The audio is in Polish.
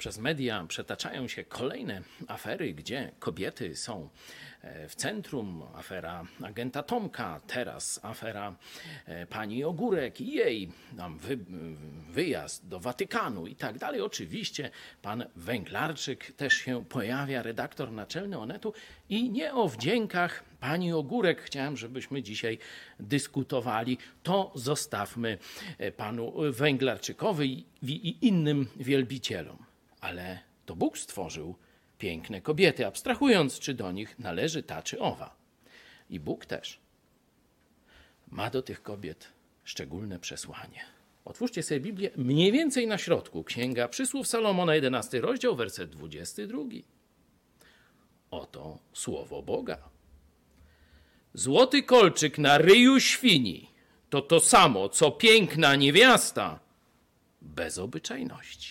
Przez media przetaczają się kolejne afery, gdzie kobiety są e, w centrum. Afera agenta Tomka, teraz afera e, pani Ogórek i jej wy, wyjazd do Watykanu i tak dalej. Oczywiście pan Węglarczyk też się pojawia, redaktor naczelny Onetu i nie o wdziękach pani Ogórek chciałem, żebyśmy dzisiaj dyskutowali. To zostawmy e, panu Węglarczykowi i innym wielbicielom ale to Bóg stworzył piękne kobiety, abstrahując, czy do nich należy ta czy owa. I Bóg też ma do tych kobiet szczególne przesłanie. Otwórzcie sobie Biblię mniej więcej na środku. Księga Przysłów Salomona, 11 rozdział, werset 22. Oto słowo Boga. Złoty kolczyk na ryju świni to to samo, co piękna niewiasta bez obyczajności.